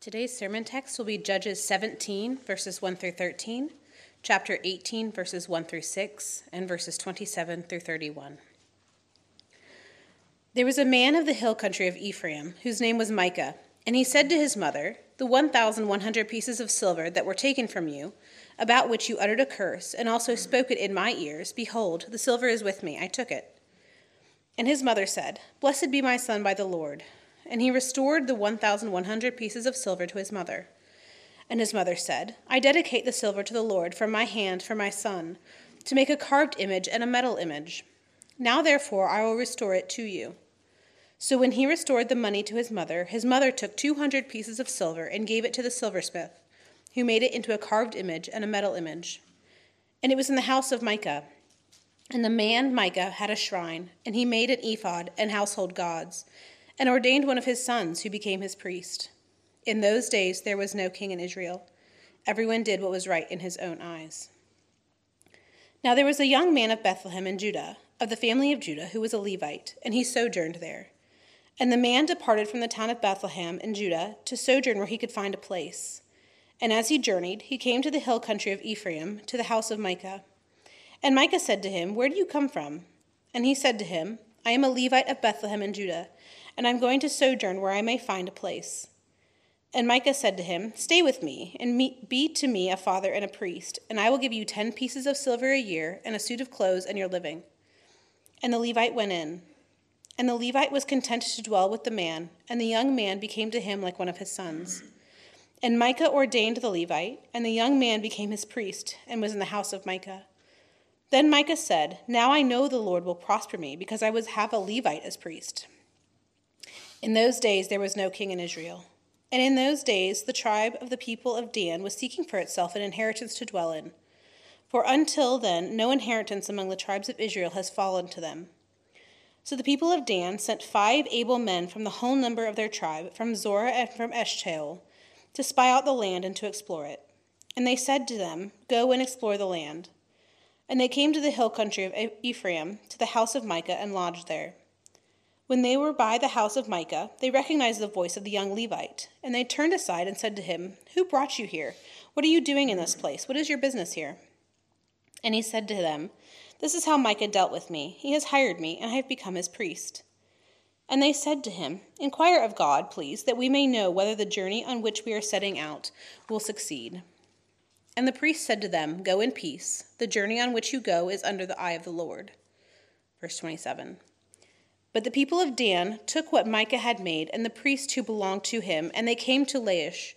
Today's sermon text will be Judges 17, verses 1 through 13, chapter 18, verses 1 through 6, and verses 27 through 31. There was a man of the hill country of Ephraim, whose name was Micah, and he said to his mother, The 1,100 pieces of silver that were taken from you, about which you uttered a curse, and also spoke it in my ears, behold, the silver is with me, I took it. And his mother said, Blessed be my son by the Lord and he restored the 1,100 pieces of silver to his mother. And his mother said, I dedicate the silver to the Lord from my hand for my son, to make a carved image and a metal image. Now therefore I will restore it to you. So when he restored the money to his mother, his mother took 200 pieces of silver and gave it to the silversmith, who made it into a carved image and a metal image. And it was in the house of Micah. And the man Micah had a shrine, and he made an ephod and household gods and ordained one of his sons, who became his priest. In those days there was no king in Israel. Everyone did what was right in his own eyes. Now there was a young man of Bethlehem in Judah, of the family of Judah, who was a Levite, and he sojourned there. And the man departed from the town of Bethlehem in Judah to sojourn where he could find a place. And as he journeyed, he came to the hill country of Ephraim, to the house of Micah. And Micah said to him, Where do you come from? And he said to him, I am a Levite of Bethlehem in Judah and I'm going to sojourn where I may find a place. And Micah said to him, Stay with me, and be to me a father and a priest, and I will give you ten pieces of silver a year, and a suit of clothes, and your living. And the Levite went in. And the Levite was content to dwell with the man, and the young man became to him like one of his sons. And Micah ordained the Levite, and the young man became his priest, and was in the house of Micah. Then Micah said, Now I know the Lord will prosper me, because I was have a Levite as priest. In those days there was no king in Israel. And in those days the tribe of the people of Dan was seeking for itself an inheritance to dwell in. For until then no inheritance among the tribes of Israel has fallen to them. So the people of Dan sent five able men from the whole number of their tribe, from Zorah and from Eshtaol, to spy out the land and to explore it. And they said to them, Go and explore the land. And they came to the hill country of Ephraim, to the house of Micah, and lodged there. When they were by the house of Micah, they recognized the voice of the young Levite, and they turned aside and said to him, Who brought you here? What are you doing in this place? What is your business here? And he said to them, This is how Micah dealt with me. He has hired me, and I have become his priest. And they said to him, Inquire of God, please, that we may know whether the journey on which we are setting out will succeed. And the priest said to them, Go in peace. The journey on which you go is under the eye of the Lord. Verse 27. But the people of Dan took what Micah had made and the priests who belonged to him, and they came to Laish,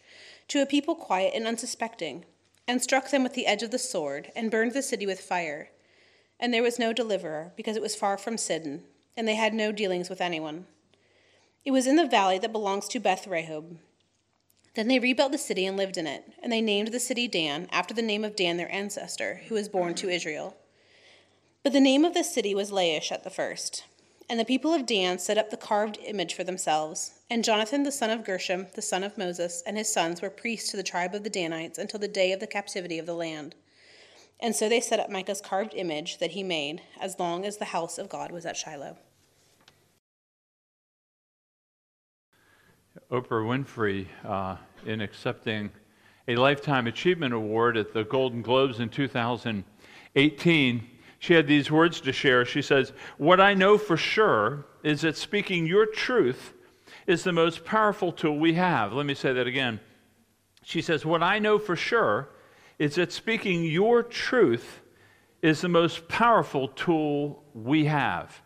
to a people quiet and unsuspecting, and struck them with the edge of the sword, and burned the city with fire. And there was no deliverer, because it was far from Sidon, and they had no dealings with anyone. It was in the valley that belongs to Beth Rehob. Then they rebuilt the city and lived in it, and they named the city Dan, after the name of Dan their ancestor, who was born to Israel. But the name of the city was Laish at the first. And the people of Dan set up the carved image for themselves. And Jonathan, the son of Gershom, the son of Moses, and his sons were priests to the tribe of the Danites until the day of the captivity of the land. And so they set up Micah's carved image that he made, as long as the house of God was at Shiloh. Oprah Winfrey, uh, in accepting a Lifetime Achievement Award at the Golden Globes in 2018, she had these words to share. She says, What I know for sure is that speaking your truth is the most powerful tool we have. Let me say that again. She says, What I know for sure is that speaking your truth is the most powerful tool we have.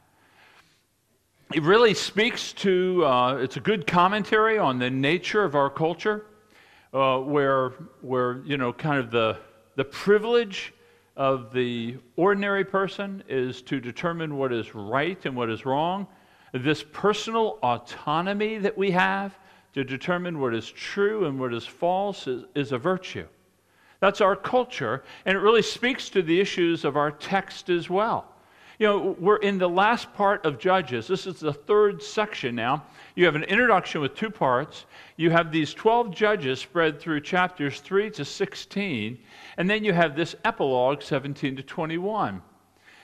It really speaks to, uh, it's a good commentary on the nature of our culture, uh, where, where, you know, kind of the, the privilege of the ordinary person is to determine what is right and what is wrong. This personal autonomy that we have to determine what is true and what is false is, is a virtue. That's our culture, and it really speaks to the issues of our text as well. You know, we're in the last part of Judges. This is the third section now. You have an introduction with two parts. You have these 12 judges spread through chapters 3 to 16. And then you have this epilogue, 17 to 21.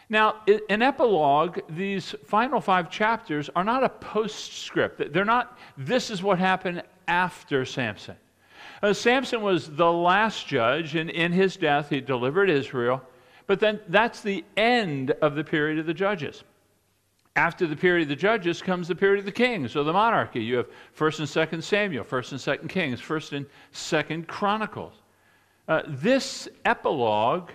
Now, in epilogue, these final five chapters are not a postscript. They're not, this is what happened after Samson. Uh, Samson was the last judge, and in his death, he delivered Israel. But then that's the end of the period of the judges. After the period of the judges comes the period of the kings or the monarchy. You have 1st and 2nd Samuel, 1st and 2nd Kings, 1st and 2nd Chronicles. Uh, this epilogue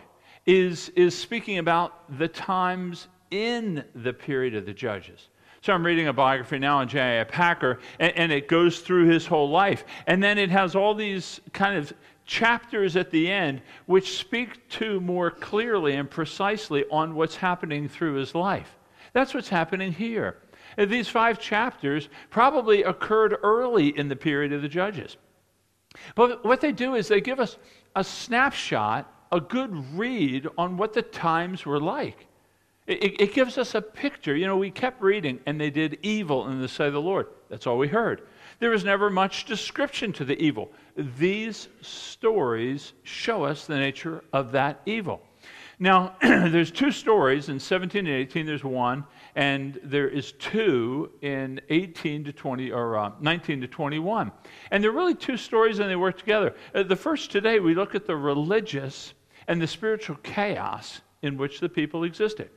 is, is speaking about the times in the period of the judges. So I'm reading a biography now on J.I. Packer, and, and it goes through his whole life. And then it has all these kind of chapters at the end which speak to more clearly and precisely on what's happening through his life. That's what's happening here. These five chapters probably occurred early in the period of the judges. But what they do is they give us a snapshot, a good read on what the times were like. It, it, gives us a picture. You know, we kept reading, and they did evil in the sight of the Lord. That's all we heard. There was never much description to the evil. These stories show us the nature of that evil. Now, there's two stories in 17 and 18. There's one, and there is two in 18 to 20 or uh, 19 to 21. And they're really two stories, and they work together. Uh, the first today, we look at the religious and the spiritual chaos in which the people existed.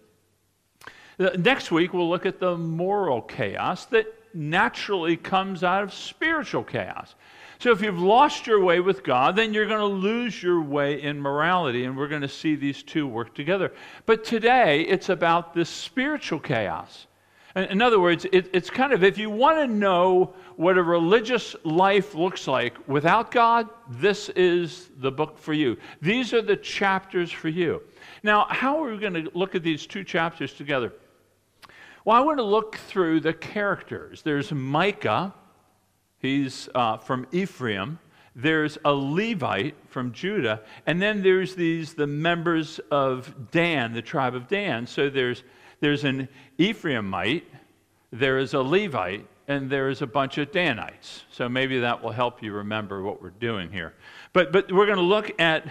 Next week, we'll look at the moral chaos that naturally comes out of spiritual chaos. So, if you've lost your way with God, then you're going to lose your way in morality, and we're going to see these two work together. But today, it's about this spiritual chaos. In other words, it, it's kind of if you want to know what a religious life looks like without God, this is the book for you. These are the chapters for you. Now, how are we going to look at these two chapters together? Well, I want to look through the characters. There's Micah, he's uh, from Ephraim. There's a Levite from Judah. And then there's these, the members of Dan, the tribe of Dan. So there's, there's an Ephraimite, there is a Levite, and there is a bunch of Danites. So maybe that will help you remember what we're doing here. But, but we're going to look at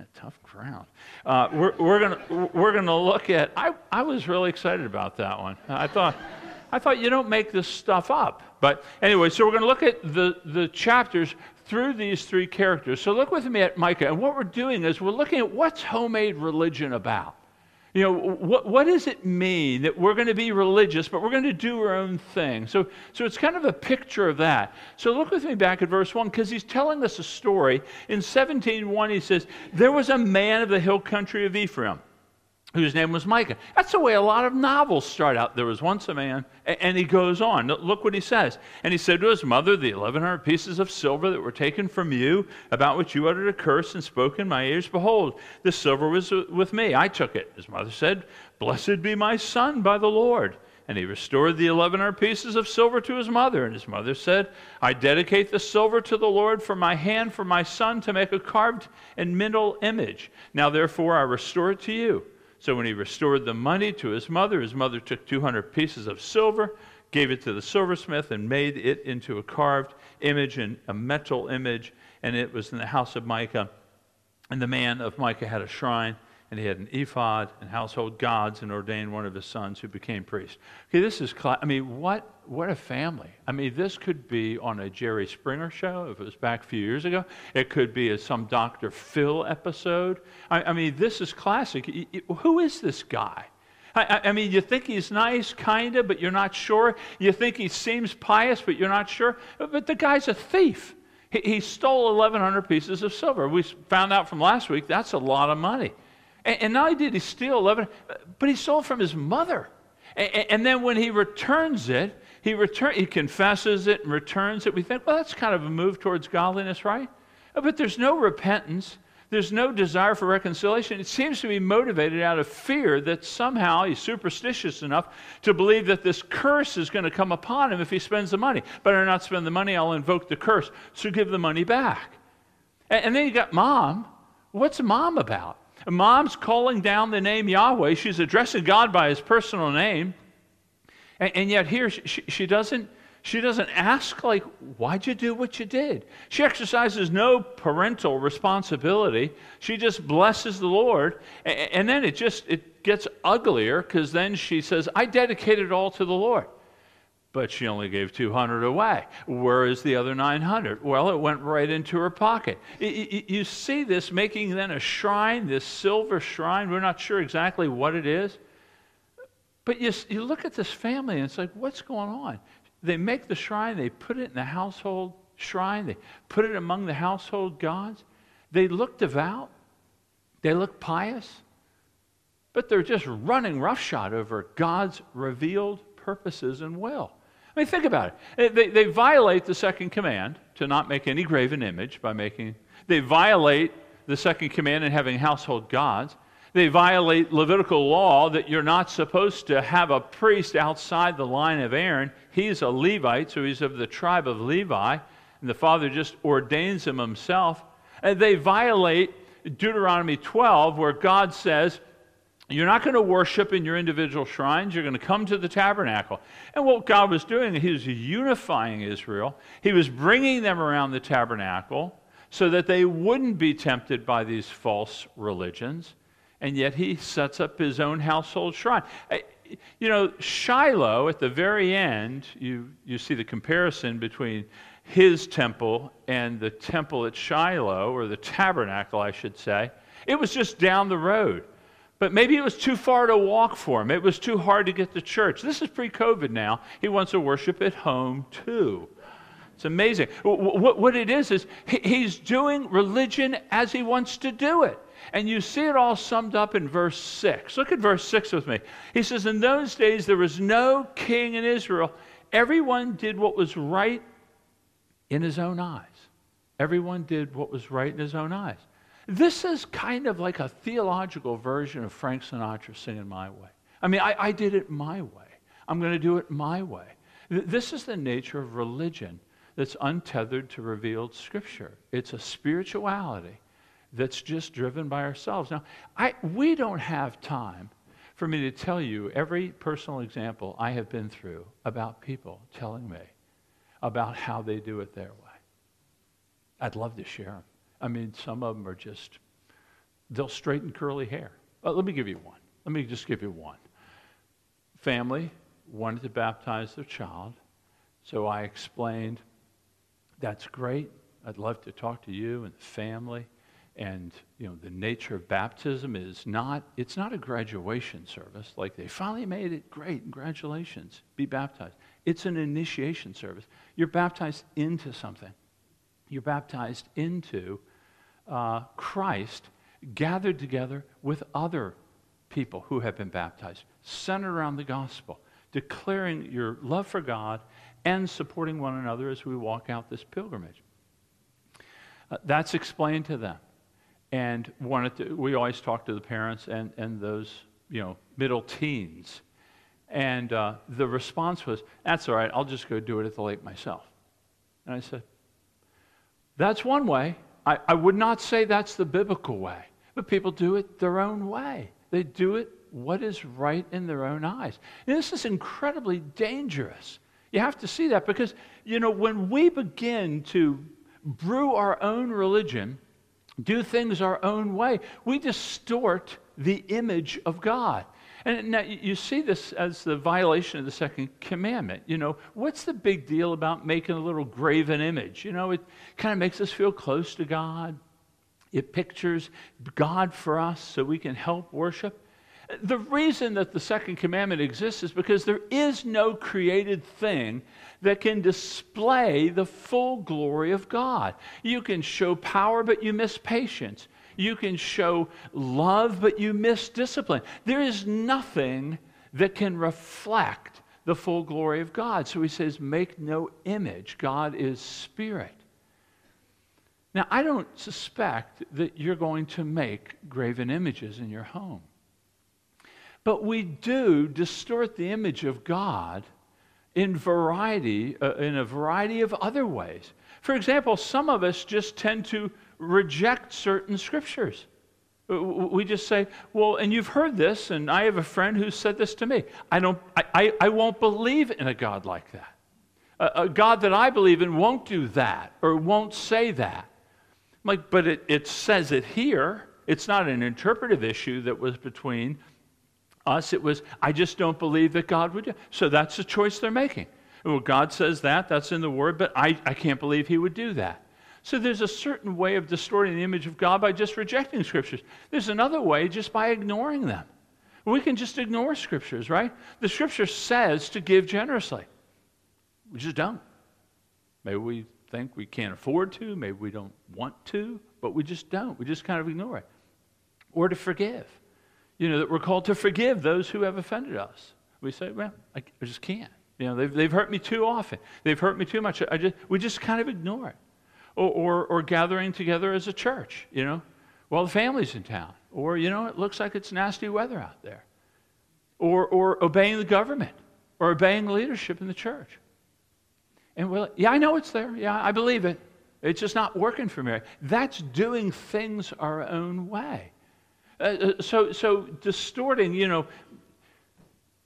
a tough crowd. Uh, we're we're going we're gonna look at, I, I was really excited about that one. I thought, I thought you don't make this stuff up. But anyway, so we're going to look at the, the chapters through these three characters. So look with me at Micah. And what we're doing is we're looking at what's homemade religion about. You know, what, what does it mean that we're going to be religious, but we're going to do our own thing? So, so it's kind of a picture of that. So look with me back at verse 1, because he's telling us a story. In 17.1, he says, There was a man of the hill country of Ephraim whose name was Micah. That's the way a lot of novels start out. There was once a man, and he goes on. Look what he says. And he said to his mother, The 1,100 pieces of silver that were taken from you, about which you uttered a curse and spoke in my ears, behold, the silver was with me. I took it. His mother said, Blessed be my son by the Lord. And he restored the 1,100 pieces of silver to his mother. And his mother said, I dedicate the silver to the Lord for my hand for my son to make a carved and middle image. Now therefore I restore it to you. So when he restored the money to his mother, his mother took 200 pieces of silver, gave it to the silversmith, and made it into a carved image and a metal image, and it was in the house of Micah. And the man of Micah had a shrine and he had an ephod and household gods and ordained one of his sons who became priest. Okay, this is, I mean, what, what a family. I mean, this could be on a Jerry Springer show if it was back a few years ago. It could be a, some Dr. Phil episode. I, I mean, this is classic. Who is this guy? I, I, mean, you think he's nice, kind of, but you're not sure. You think he seems pious, but you're not sure. But the guy's a thief. He, he stole 1,100 pieces of silver. We found out from last week that's a lot of money. And, and not only did he steal 11, but he stole from his mother. And, and then when he returns it, he, return, he confesses it and returns it. We think, well, that's kind of a move towards godliness, right? Uh, but there's no repentance. There's no desire for reconciliation. It seems to be motivated out of fear that somehow he's superstitious enough to believe that this curse is going to come upon him if he spends the money. Better not spend the money, I'll invoke the curse. So give the money back. And, and then you got mom. What's mom about? Mom's calling down the name Yahweh. She's addressing God by his personal name. And, and yet here she, she, doesn't, she doesn't ask, like, why'd you do what you did? She exercises no parental responsibility. She just blesses the Lord. And, and then it just it gets uglier because then she says, I dedicate it all to the Lord. But she only gave 200 away. Where is the other 900? Well, it went right into her pocket. You see this making then a shrine, this silver shrine. We're not sure exactly what it is. But you, you look at this family and it's like, what's going on? They make the shrine, they put it in the household shrine, they put it among the household gods. They look devout, they look pious, but they're just running roughshod over God's revealed purposes and will. I mean, think about it. They, they violate the second command to not make any graven image by making, they violate the second command in having household gods. They violate Levitical law that you're not supposed to have a priest outside the line of Aaron. He's a Levite, so he's of the tribe of Levi, and the father just ordains him himself. And they violate Deuteronomy 12, where God says, you're not going to worship in your individual shrines. You're going to come to the tabernacle. And what God was doing, He was unifying Israel. He was bringing them around the tabernacle so that they wouldn't be tempted by these false religions. And yet He sets up His own household shrine. You know, Shiloh, at the very end, you, you see the comparison between His temple and the temple at Shiloh, or the tabernacle, I should say. It was just down the road. But maybe it was too far to walk for him. It was too hard to get to church. This is pre COVID now. He wants to worship at home too. It's amazing. What it is, is he's doing religion as he wants to do it. And you see it all summed up in verse 6. Look at verse 6 with me. He says, In those days there was no king in Israel. Everyone did what was right in his own eyes. Everyone did what was right in his own eyes. This is kind of like a theological version of Frank Sinatra singing My Way. I mean, I, I did it my way. I'm going to do it my way. This is the nature of religion that's untethered to revealed scripture. It's a spirituality that's just driven by ourselves. Now, I, we don't have time for me to tell you every personal example I have been through about people telling me about how they do it their way. I'd love to share them. I mean, some of them are just, they'll straighten curly hair. Let me give you one. Let me just give you one. Family wanted to baptize their child, so I explained, that's great. I'd love to talk to you and the family. And you know, the nature of baptism is not, it's not a graduation service. Like they finally made it, great, congratulations, be baptized. It's an initiation service. You're baptized into something. You're baptized into uh, Christ gathered together with other people who have been baptized, centered around the gospel, declaring your love for God and supporting one another as we walk out this pilgrimage. Uh, that's explained to them. And to, we always talk to the parents and, and those you know, middle teens. And uh, the response was, That's all right, I'll just go do it at the lake myself. And I said, That's one way. I, I would not say that's the biblical way, but people do it their own way. They do it what is right in their own eyes. And this is incredibly dangerous. You have to see that because, you know, when we begin to brew our own religion, do things our own way, we distort the image of God. And now you see this as the violation of the second commandment. You know, what's the big deal about making a little graven image? You know, it kind of makes us feel close to God. It pictures God for us so we can help worship. The reason that the second commandment exists is because there is no created thing that can display the full glory of God. You can show power, but you miss patience. You can show love, but you miss discipline. There is nothing that can reflect the full glory of God. So he says, make no image. God is spirit. Now, I don't suspect that you're going to make graven images in your home. But we do distort the image of God in variety uh, in a variety of other ways. For example, some of us just tend to reject certain scriptures. Uh, we just say, well, and you've heard this, and I have a friend who said this to me. I, don't, I, I, I won't believe in a God like that. A, a, God that I believe in won't do that or won't say that. I'm like, but it, it says it here. It's not an interpretive issue that was between us. It was, I just don't believe that God would do So that's the choice they're making. Well, God says that, that's in the Word, but I, I can't believe He would do that. So there's a certain way of distorting the image of God by just rejecting Scriptures. There's another way just by ignoring them. We can just ignore Scriptures, right? The Scripture says to give generously. We just don't. Maybe we think we can't afford to, maybe we don't want to, but we just don't. We just kind of ignore it. Or to forgive. You know, that we're called to forgive those who have offended us. We say, well, I, just can't. You know, they've, they've hurt me too often. They've hurt me too much. I just, we just kind of ignore it. Or, or, or gathering together as a church, you know, while the family's in town. Or, you know, it looks like it's nasty weather out there. Or, or obeying the government. Or obeying leadership in the church. And well, yeah, I know it's there. Yeah, I believe it. It's just not working for me. That's doing things our own way. Uh, uh so, so distorting, you know,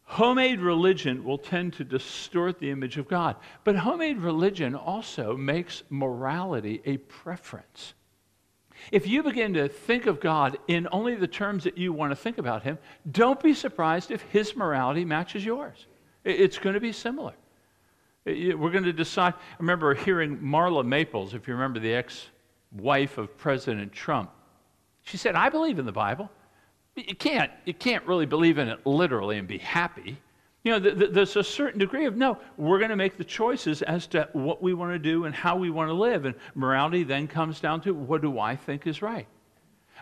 Homemade religion will tend to distort the image of God. But homemade religion also makes morality a preference. If you begin to think of God in only the terms that you want to think about Him, don't be surprised if His morality matches yours. It's going to be similar. We're going to decide. I remember hearing Marla Maples, if you remember the ex wife of President Trump. She said, I believe in the Bible. You can't, you can't really believe in it literally and be happy. You know, th- th- there's a certain degree of no, we're going to make the choices as to what we want to do and how we want to live. And morality then comes down to what do I think is right?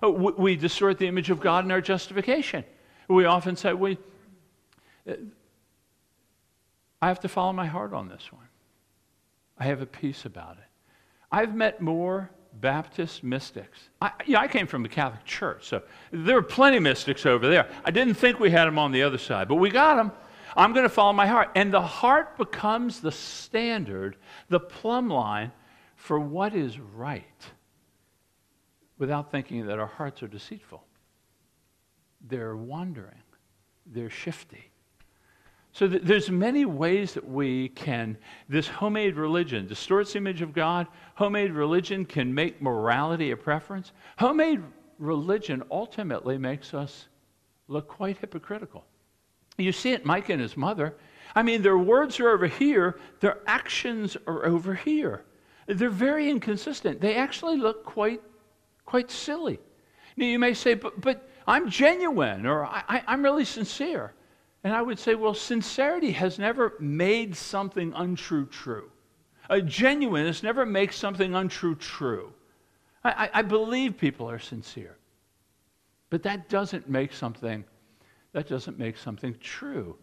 Oh, we, we distort the image of God in our justification. We often say, we, I have to follow my heart on this one. I have a peace about it. I've met more Baptist mystics. I, yeah, I came from the Catholic Church, so there were plenty of mystics over there. I didn't think we had them on the other side, but we got them. I'm going to follow my heart. And the heart becomes the standard, the plumb line for what is right without thinking that our hearts are deceitful. They're wandering, they're shifty. So th- there's many ways that we can, this homemade religion distorts the image of God. Homemade religion can make morality a preference. Homemade religion ultimately makes us look quite hypocritical. You see it, Micah and his mother. I mean, their words are over here, their actions are over here. They're very inconsistent. They actually look quite, quite silly. Now, you may say, but, but I'm genuine or I, I, I'm really sincere. And I would say, well, sincerity has never made something untrue true. A genuineness never makes something untrue true. I, I, believe people are sincere. But that doesn't make something, that doesn't make something true.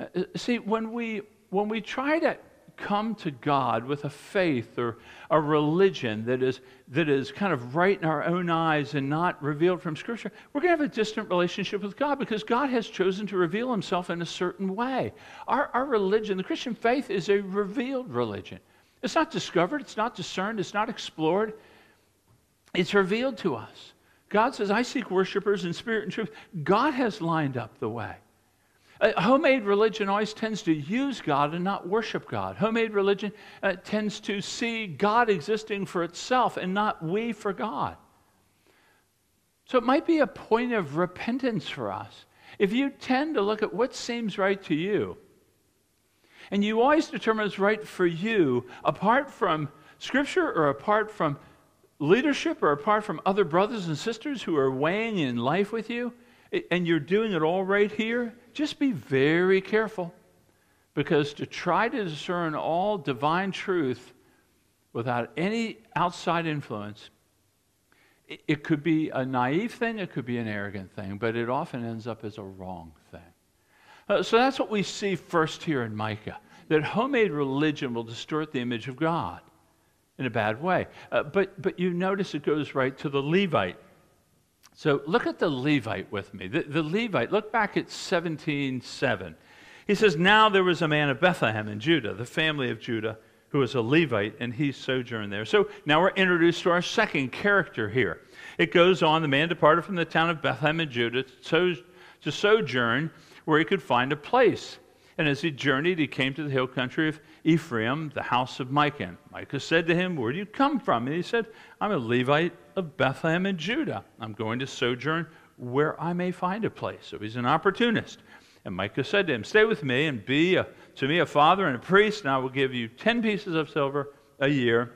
Uh, see, when we, when we try to come to God with a faith or a religion that is, that is kind of right in our own eyes and not revealed from Scripture, we're going to have a distant relationship with God because God has chosen to reveal Himself in a certain way. Our, our religion, the Christian faith, is a revealed religion. It's not discovered, it's not discerned, it's not explored, it's revealed to us. God says, I seek worshipers in spirit and truth. God has lined up the way. Uh, homemade religion always tends to use God and not worship God. Homemade religion uh, tends to see God existing for itself and not we for God. So it might be a point of repentance for us. If you tend to look at what seems right to you, and you always determine what's right for you apart from Scripture or apart from leadership or apart from other brothers and sisters who are weighing in life with you, and you're doing it all right here, just be very careful. Because to try to discern all divine truth without any outside influence, it, could be a naive thing, it could be an arrogant thing, but it often ends up as a wrong thing. Uh, so that's what we see first here in Micah that homemade religion will distort the image of God in a bad way. Uh, but, but you notice it goes right to the Levite. So look at the Levite with me. The, the Levite, look back at 17:7. He says, Now there was a man of Bethlehem in Judah, the family of Judah, who was a Levite, and he sojourned there. So now we're introduced to our second character here. It goes on, the man departed from the town of Bethlehem in Judah to, to sojourn where he could find a place. And as he journeyed, he came to the hill country of Ephraim, the house of Micah. Micah said to him, Where do you come from? And he said, I'm a Levite of Bethlehem in Judah. I'm going to sojourn where I may find a place. So he's an opportunist. And Micah said to him, Stay with me and be a, to me a father and a priest, and I will give you 10 pieces of silver a year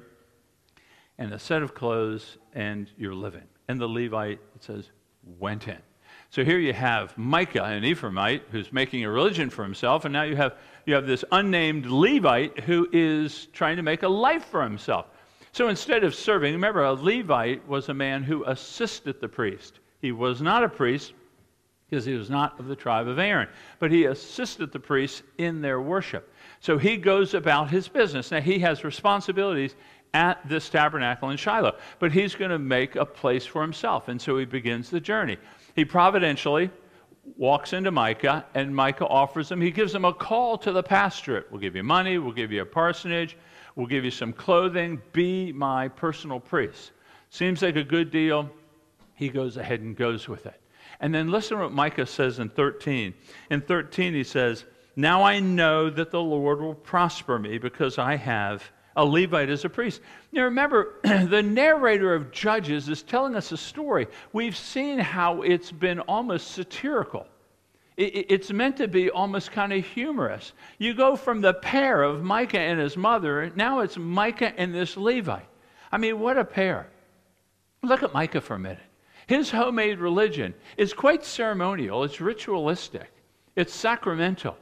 and a set of clothes and your living. And the Levite, it says, went in. So here you have Micah, an Ephraimite, who's making a religion for himself, and now you have, you have this unnamed Levite who is trying to make a life for himself. So instead of serving, remember, a Levite was a man who assisted the priest. He was not a priest because he was not of the tribe of Aaron, but he assisted the priests in their worship. So he goes about his business. Now, he has responsibilities at this tabernacle in Shiloh, but he's going to make a place for himself. And so he begins the journey. He providentially walks into Micah, and Micah offers him, he gives him a call to the pastorate. We'll give you money, we'll give you a parsonage, we'll give you some clothing, be my personal priest. Seems like a good deal. He goes ahead and goes with it. And then listen what Micah says in 13. In 13, he says, Now I know that the Lord will prosper me because I have a Levite as a priest. Now remember, the narrator of Judges is telling us a story. We've seen how it's been almost satirical. It's meant to be almost kind of humorous. You go from the pair of Micah and his mother, now it's Micah and this Levite. I mean, what a pair. Look at Micah for a minute. His homemade religion is quite ceremonial, it's ritualistic, it's sacramental.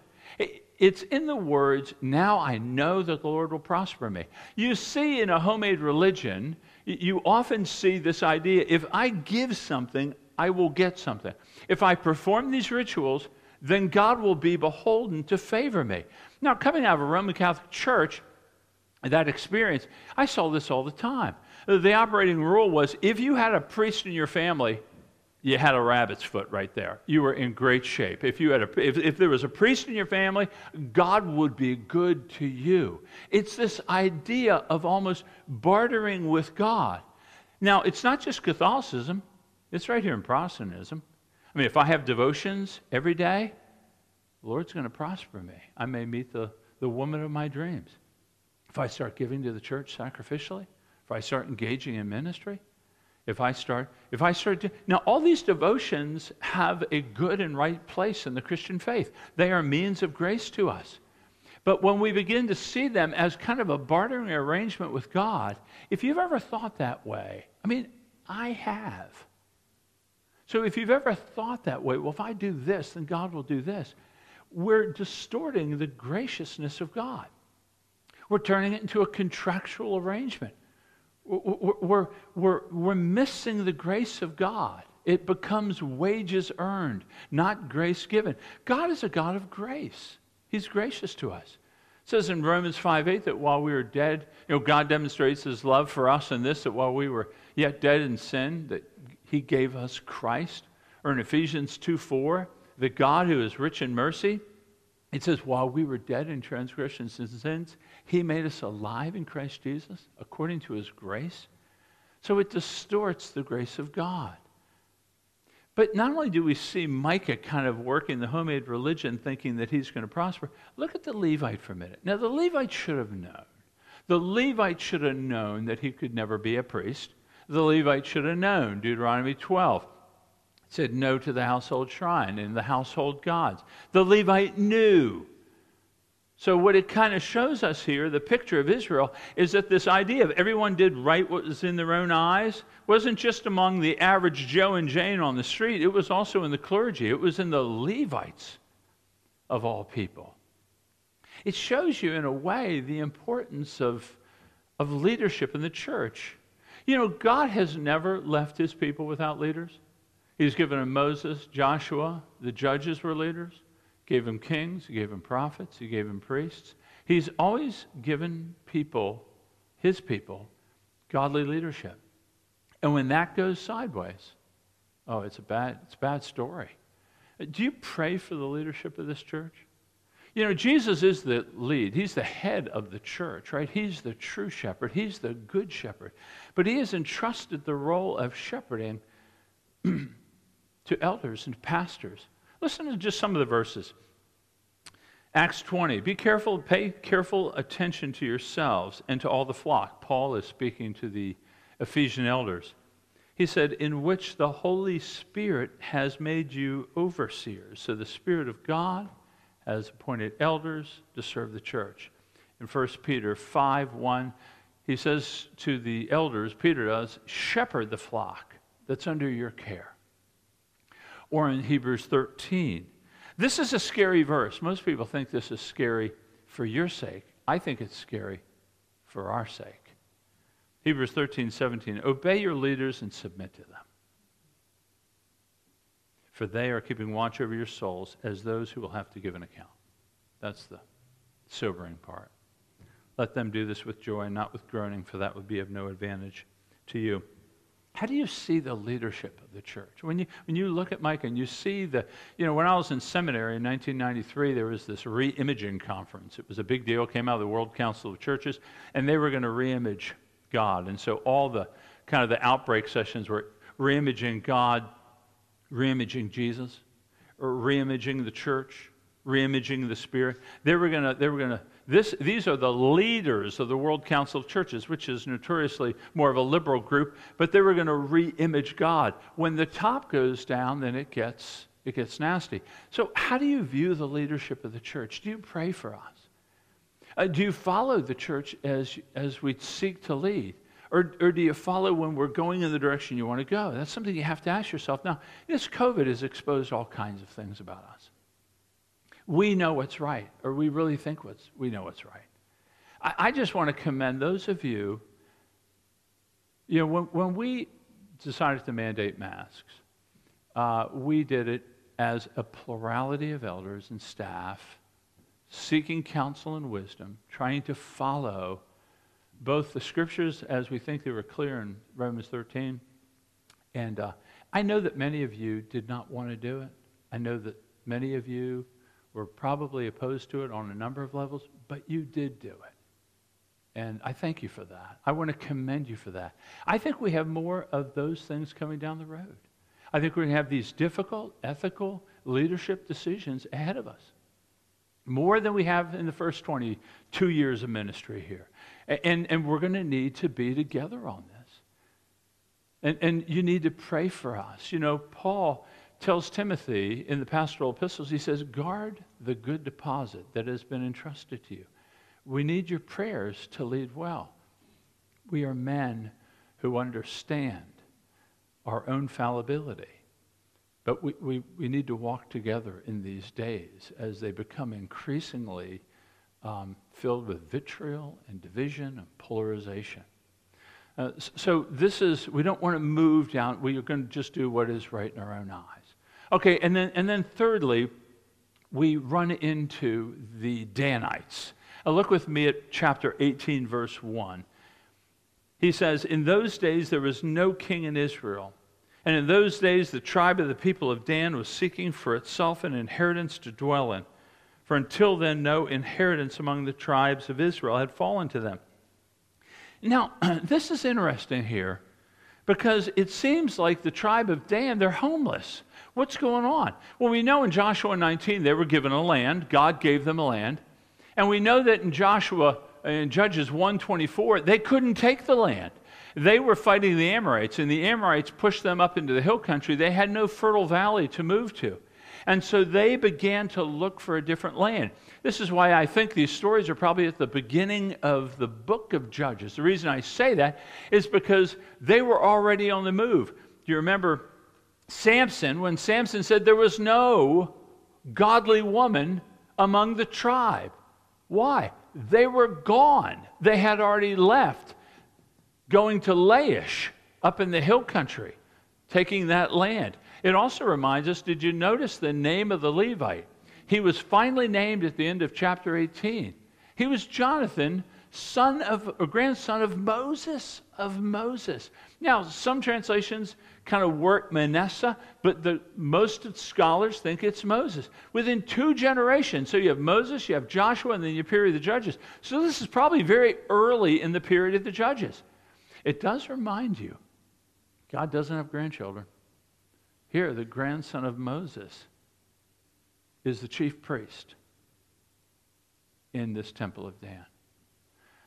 It's in the words, now I know that the Lord will prosper me. You see, in a homemade religion, you often see this idea if I give something, I will get something. If I perform these rituals, then God will be beholden to favor me. Now, coming out of a Roman Catholic church, that experience, I saw this all the time. The operating rule was if you had a priest in your family, you had a rabbit's foot right there. You were in great shape. If, you had a, if, if there was a priest in your family, God would be good to you. It's this idea of almost bartering with God. Now, it's not just Catholicism, it's right here in Protestantism. I mean, if I have devotions every day, the Lord's going to prosper me. I may meet the, the woman of my dreams. If I start giving to the church sacrificially, if I start engaging in ministry, if I start, if I start, to, now all these devotions have a good and right place in the Christian faith. They are means of grace to us. But when we begin to see them as kind of a bartering arrangement with God, if you've ever thought that way, I mean, I have. So if you've ever thought that way, well, if I do this, then God will do this, we're distorting the graciousness of God. We're turning it into a contractual arrangement we're, we're, we're missing the grace of God. It becomes wages earned, not grace given. God is a God of grace. He's gracious to us. It says in Romans 5 8 that while we were dead, you know, God demonstrates his love for us in this, that while we were yet dead in sin, that he gave us Christ. Or in Ephesians 2 4, that God who is rich in mercy, it says, while we were dead in transgressions and sins, he made us alive in Christ Jesus according to his grace. So it distorts the grace of God. But not only do we see Micah kind of working the homemade religion thinking that he's going to prosper, look at the Levite for a minute. Now, the Levite should have known. The Levite should have known that he could never be a priest. The Levite should have known, Deuteronomy 12 said no to the household shrine and the household gods. The Levite knew so, what it kind of shows us here, the picture of Israel, is that this idea of everyone did right what was in their own eyes wasn't just among the average Joe and Jane on the street, it was also in the clergy, it was in the Levites of all people. It shows you, in a way, the importance of, of leadership in the church. You know, God has never left his people without leaders. He's given them Moses, Joshua, the judges were leaders gave him kings, he gave him prophets, he gave him priests. He's always given people, his people, godly leadership. And when that goes sideways, oh, it's a bad, it's a bad story. Do you pray for the leadership of this church? You know, Jesus is the lead. He's the head of the church, right? He's the true shepherd. He's the good shepherd. But he has entrusted the role of shepherding to elders and pastors. Listen to just some of the verses. Acts 20, be careful, pay careful attention to yourselves and to all the flock. Paul is speaking to the Ephesian elders. He said, in which the Holy Spirit has made you overseers. So the Spirit of God has appointed elders to serve the church. In 1 Peter 5 1, he says to the elders, Peter does, shepherd the flock that's under your care. Or in Hebrews 13, this is a scary verse. Most people think this is scary for your sake. I think it's scary for our sake. Hebrews 13, 17. Obey your leaders and submit to them. For they are keeping watch over your souls as those who will have to give an account. That's the sobering part. Let them do this with joy, not with groaning, for that would be of no advantage to you. How do you see the leadership of the church? When you, when you look at Micah and you see the, you know, when I was in seminary in 1993, there was this re imaging conference. It was a big deal, it came out of the World Council of Churches, and they were going to re image God. And so all the kind of the outbreak sessions were re imaging God, re imaging Jesus, or re imaging the church, re imaging the Spirit. They were going to, they were going to, this, these are the leaders of the World Council of Churches, which is notoriously more of a liberal group, but they were going to re image God. When the top goes down, then it gets, it gets nasty. So, how do you view the leadership of the church? Do you pray for us? Uh, do you follow the church as, as we seek to lead? Or, or do you follow when we're going in the direction you want to go? That's something you have to ask yourself. Now, this COVID has exposed all kinds of things about us we know what's right, or we really think what's, we know what's right. I, I just want to commend those of you, you know, when, when we decided to mandate masks, uh, we did it as a plurality of elders and staff seeking counsel and wisdom, trying to follow both the scriptures as we think they were clear in Romans 13. And uh, I know that many of you did not want to do it. I know that many of you were probably opposed to it on a number of levels, but you did do it. And I thank you for that. I want to commend you for that. I think we have more of those things coming down the road. I think we're going to have these difficult, ethical leadership decisions ahead of us. More than we have in the first 22 years of ministry here. And, and we're going to need to be together on this. And, and you need to pray for us. You know, Paul tells Timothy in the pastoral epistles, he says, guard the good deposit that has been entrusted to you. We need your prayers to lead well. We are men who understand our own fallibility. But we, we, we need to walk together in these days as they become increasingly um, filled with vitriol and division and polarization. Uh, so this is, we don't want to move down, we are going to just do what is right in our own eyes. Okay, and then, and then thirdly, we run into the Danites. Now look with me at chapter 18, verse 1. He says, In those days there was no king in Israel. And in those days the tribe of the people of Dan was seeking for itself an inheritance to dwell in. For until then, no inheritance among the tribes of Israel had fallen to them. Now, this is interesting here because it seems like the tribe of Dan, they're homeless. What's going on? Well, we know in Joshua 19 they were given a land. God gave them a land. And we know that in Joshua, in Judges 124, they couldn't take the land. They were fighting the Amorites, and the Amorites pushed them up into the hill country. They had no fertile valley to move to. And so they began to look for a different land. This is why I think these stories are probably at the beginning of the book of Judges. The reason I say that is because they were already on the move. Do you remember Samson when Samson said there was no godly woman among the tribe. Why? They were gone. They had already left, going to Laish up in the hill country, taking that land. It also reminds us did you notice the name of the Levite? He was finally named at the end of chapter 18. He was Jonathan, son of a grandson of Moses, of Moses. Now, some translations kind of work Manasseh, but the, most scholars think it's Moses. Within two generations, so you have Moses, you have Joshua, and then you period of the Judges. So this is probably very early in the period of the Judges. It does remind you, God doesn't have grandchildren. Here, the grandson of Moses is the chief priest in this temple of Dan.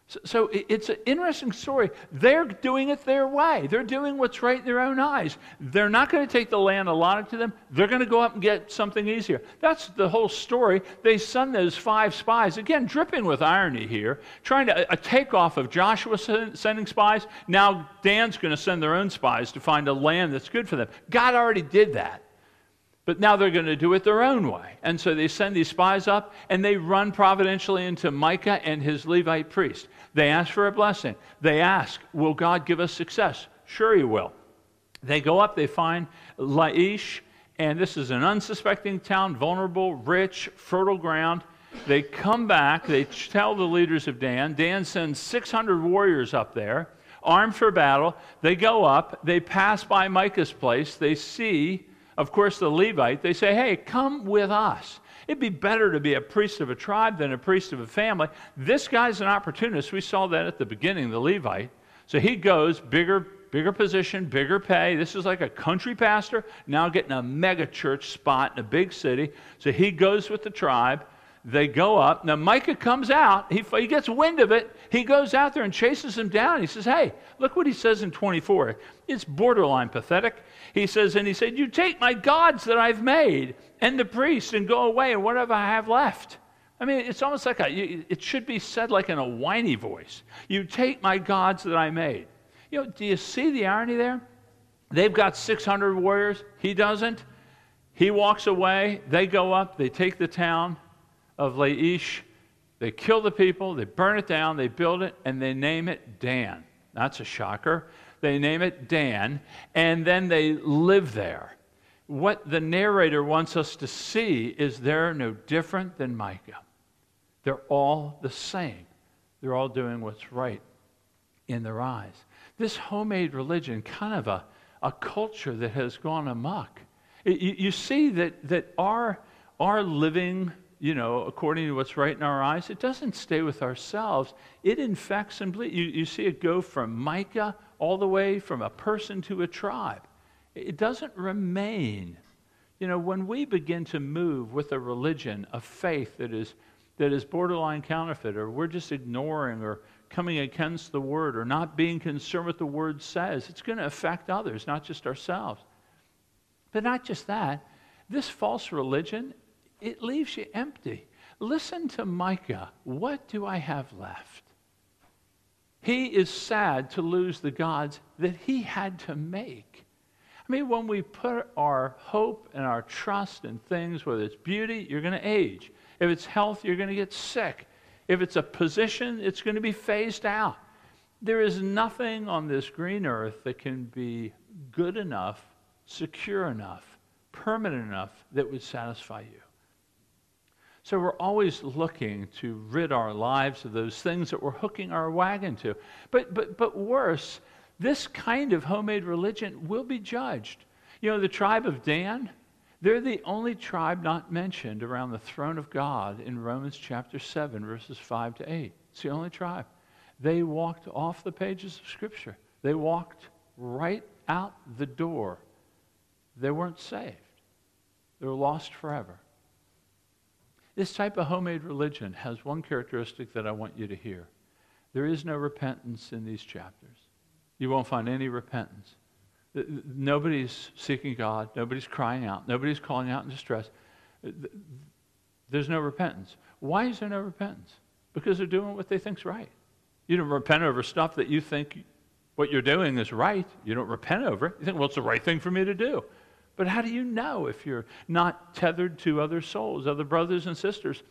So, so it's an interesting story. They're doing it their way. They're doing what's right in their own eyes. They're not going to take the land allotted to them. They're going to go up and get something easier. That's the whole story. They send those five spies, again, dripping with irony here, trying to a takeoff of Joshua sen- sending spies. Now Dan's going to send their own spies to find a land that's good for them. God already did that. But now they're going to do it their own way. And so they send these spies up and they run providentially into Micah and his Levite priest. They ask for a blessing. They ask, Will God give us success? Sure, He will. They go up, they find Laish, and this is an unsuspecting town, vulnerable, rich, fertile ground. They come back, they tell the leaders of Dan. Dan sends 600 warriors up there, armed for battle. They go up, they pass by Micah's place, they see, of course, the Levite. They say, Hey, come with us. It'd be better to be a priest of a tribe than a priest of a family. This guy's an opportunist. We saw that at the beginning, the Levite. So he goes, bigger, bigger position, bigger pay. This is like a country pastor now getting a mega church spot in a big city. So he goes with the tribe. They go up. Now Micah comes out. He, he gets wind of it. He goes out there and chases him down. He says, Hey, look what he says in 24. It's borderline pathetic. He says, And he said, You take my gods that I've made and the priest and go away, and whatever I have left. I mean, it's almost like a, it should be said like in a whiny voice. You take my gods that I made. You know, do you see the irony there? They've got 600 warriors. He doesn't. He walks away. They go up. They take the town of Laish. They kill the people. They burn it down. They build it, and they name it Dan. That's a shocker. They name it Dan, and then they live there what the narrator wants us to see is they're no different than Micah. They're all the same. They're all doing what's right in their eyes. This homemade religion, kind of a, a culture that has gone amok. It, you, you see that, that our, our living, you know, according to what's right in our eyes, it doesn't stay with ourselves. It infects and bleeds. You, you see it go from Micah all the way from a person to a tribe it doesn't remain. You know, when we begin to move with a religion, a faith that is, that is borderline counterfeit, or we're just ignoring or coming against the word or not being concerned with the word says, it's going to affect others, not just ourselves. But not just that, this false religion, it leaves you empty. Listen to Micah. What do I have left? He is sad to lose the gods that he had to make. I mean, when we put our hope and our trust in things, whether it's beauty, you're going to age. If it's health, you're going to get sick. If it's a position, it's going to be phased out. There is nothing on this green earth that can be good enough, secure enough, permanent enough that would satisfy you. So we're always looking to rid our lives of those things that we're hooking our wagon to. But, but, but worse, this kind of homemade religion will be judged. You know, the tribe of Dan, they're the only tribe not mentioned around the throne of God in Romans chapter 7, verses 5 to 8. It's the only tribe. They walked off the pages of Scripture, they walked right out the door. They weren't saved, they were lost forever. This type of homemade religion has one characteristic that I want you to hear there is no repentance in these chapters. You won't find any repentance. Nobody's seeking God. Nobody's crying out. Nobody's calling out in distress. There's no repentance. Why is there no repentance? Because they're doing what they think's right. You don't repent over stuff that you think what you're doing is right. You don't repent over it. You think, well, it's the right thing for me to do. But how do you know if you're not tethered to other souls, other brothers and sisters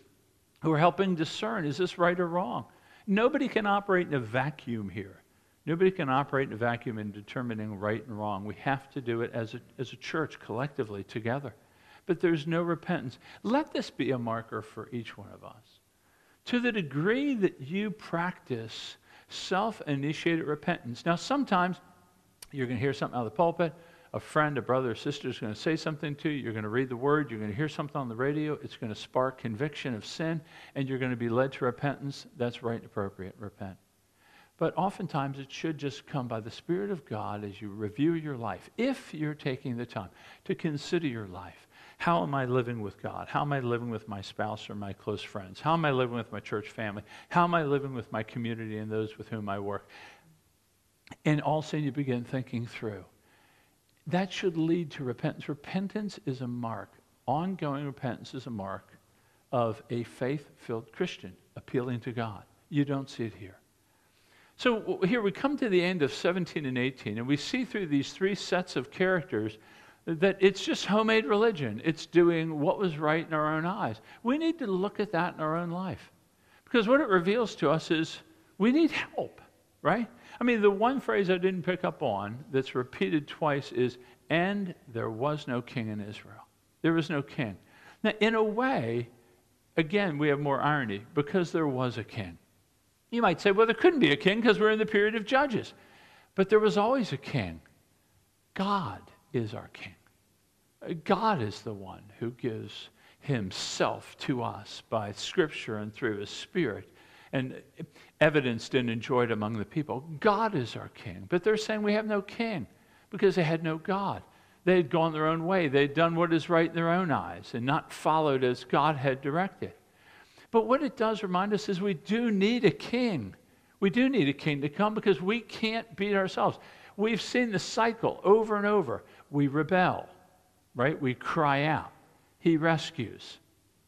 who are helping discern is this right or wrong? Nobody can operate in a vacuum here. Nobody can operate in a vacuum in determining right and wrong. We have to do it as a, as a church, collectively, together. But there's no repentance. Let this be a marker for each one of us. To the degree that you practice self initiated repentance. Now, sometimes you're going to hear something out of the pulpit. A friend, a brother, or sister is going to say something to you. You're going to read the word. You're going to hear something on the radio. It's going to spark conviction of sin, and you're going to be led to repentance. That's right and appropriate. Repent. But oftentimes it should just come by the Spirit of God as you review your life. If you're taking the time to consider your life, How am I living with God? How am I living with my spouse or my close friends? How am I living with my church family? How am I living with my community and those with whom I work? And all of a sudden you begin thinking through. That should lead to repentance. Repentance is a mark. Ongoing repentance is a mark of a faith filled Christian appealing to God. You don't see it here. So here we come to the end of 17 and 18, and we see through these three sets of characters that it's just homemade religion. It's doing what was right in our own eyes. We need to look at that in our own life. Because what it reveals to us is we need help, right? I mean, the one phrase I didn't pick up on that's repeated twice is, and there was no king in Israel. There was no king. Now, in a way, again, we have more irony because there was a king. You might say, well, there couldn't be a king because we're in the period of judges. But there was always a king. God is our king. God is the one who gives himself to us by scripture and through his spirit and evidenced and enjoyed among the people. God is our king. But they're saying we have no king because they had no God. They had gone their own way. They had done what is right in their own eyes and not followed as God had directed. But what it does remind us is we do need a king. We do need a king to come because we can't beat ourselves. We've seen the cycle over and over. We rebel, right? We cry out. He rescues.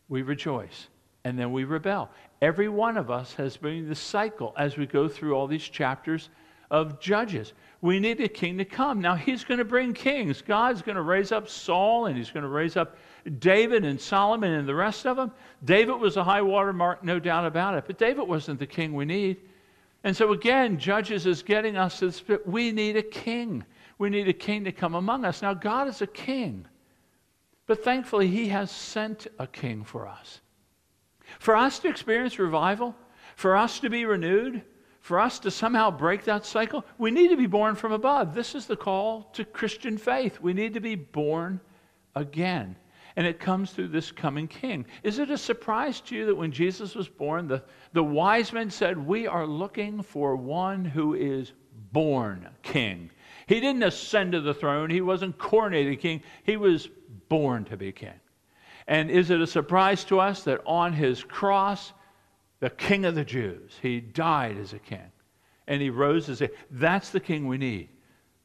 We rejoice. And then we rebel. Every one of us has been in the cycle as we go through all these chapters of Judges. We need a king to come. Now, he's going to bring kings. God's going to raise up Saul and he's going to raise up David and Solomon and the rest of them. David was a high water mark, no doubt about it. But David wasn't the king we need. And so, again, Judges is getting us to this, we need a king. We need a king to come among us. Now, God is a king. But thankfully, he has sent a king for us. For us to experience revival, for us to be renewed, for us to somehow break that cycle, we need to be born from above. This is the call to Christian faith. We need to be born again. And it comes through this coming king. Is it a surprise to you that when Jesus was born, the, the wise men said, We are looking for one who is born king? He didn't ascend to the throne, he wasn't coronated king, he was born to be king. And is it a surprise to us that on his cross, the king of the Jews, he died as a king and he rose as a that's the king we need.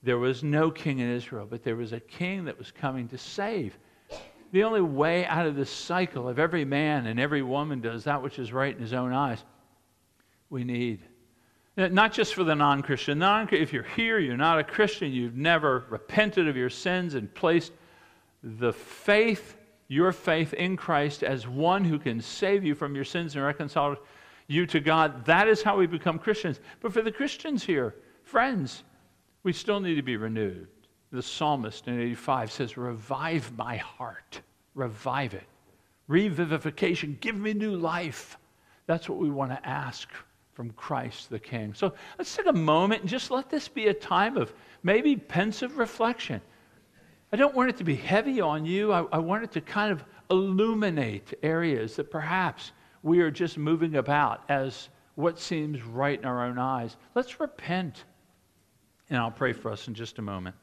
There was no king in Israel, but there was a king that was coming to save. The only way out of this cycle of every man and every woman does that which is right in his own eyes, we need. Not just for the non Christian. If you're here, you're not a Christian, you've never repented of your sins and placed the faith, your faith in Christ, as one who can save you from your sins and reconcile you to God. That is how we become Christians. But for the Christians here, friends, we still need to be renewed the psalmist in 85 says, Revive my heart, revive it. Revivification, give me new life. That's what we want to ask from Christ the King. So let's take a moment and just let this be a time of maybe pensive reflection. I don't want it to be heavy on you. I, I want it to kind of illuminate areas that perhaps we are just moving about as what seems right in our own eyes. Let's repent. And I'll pray for us in just a moment.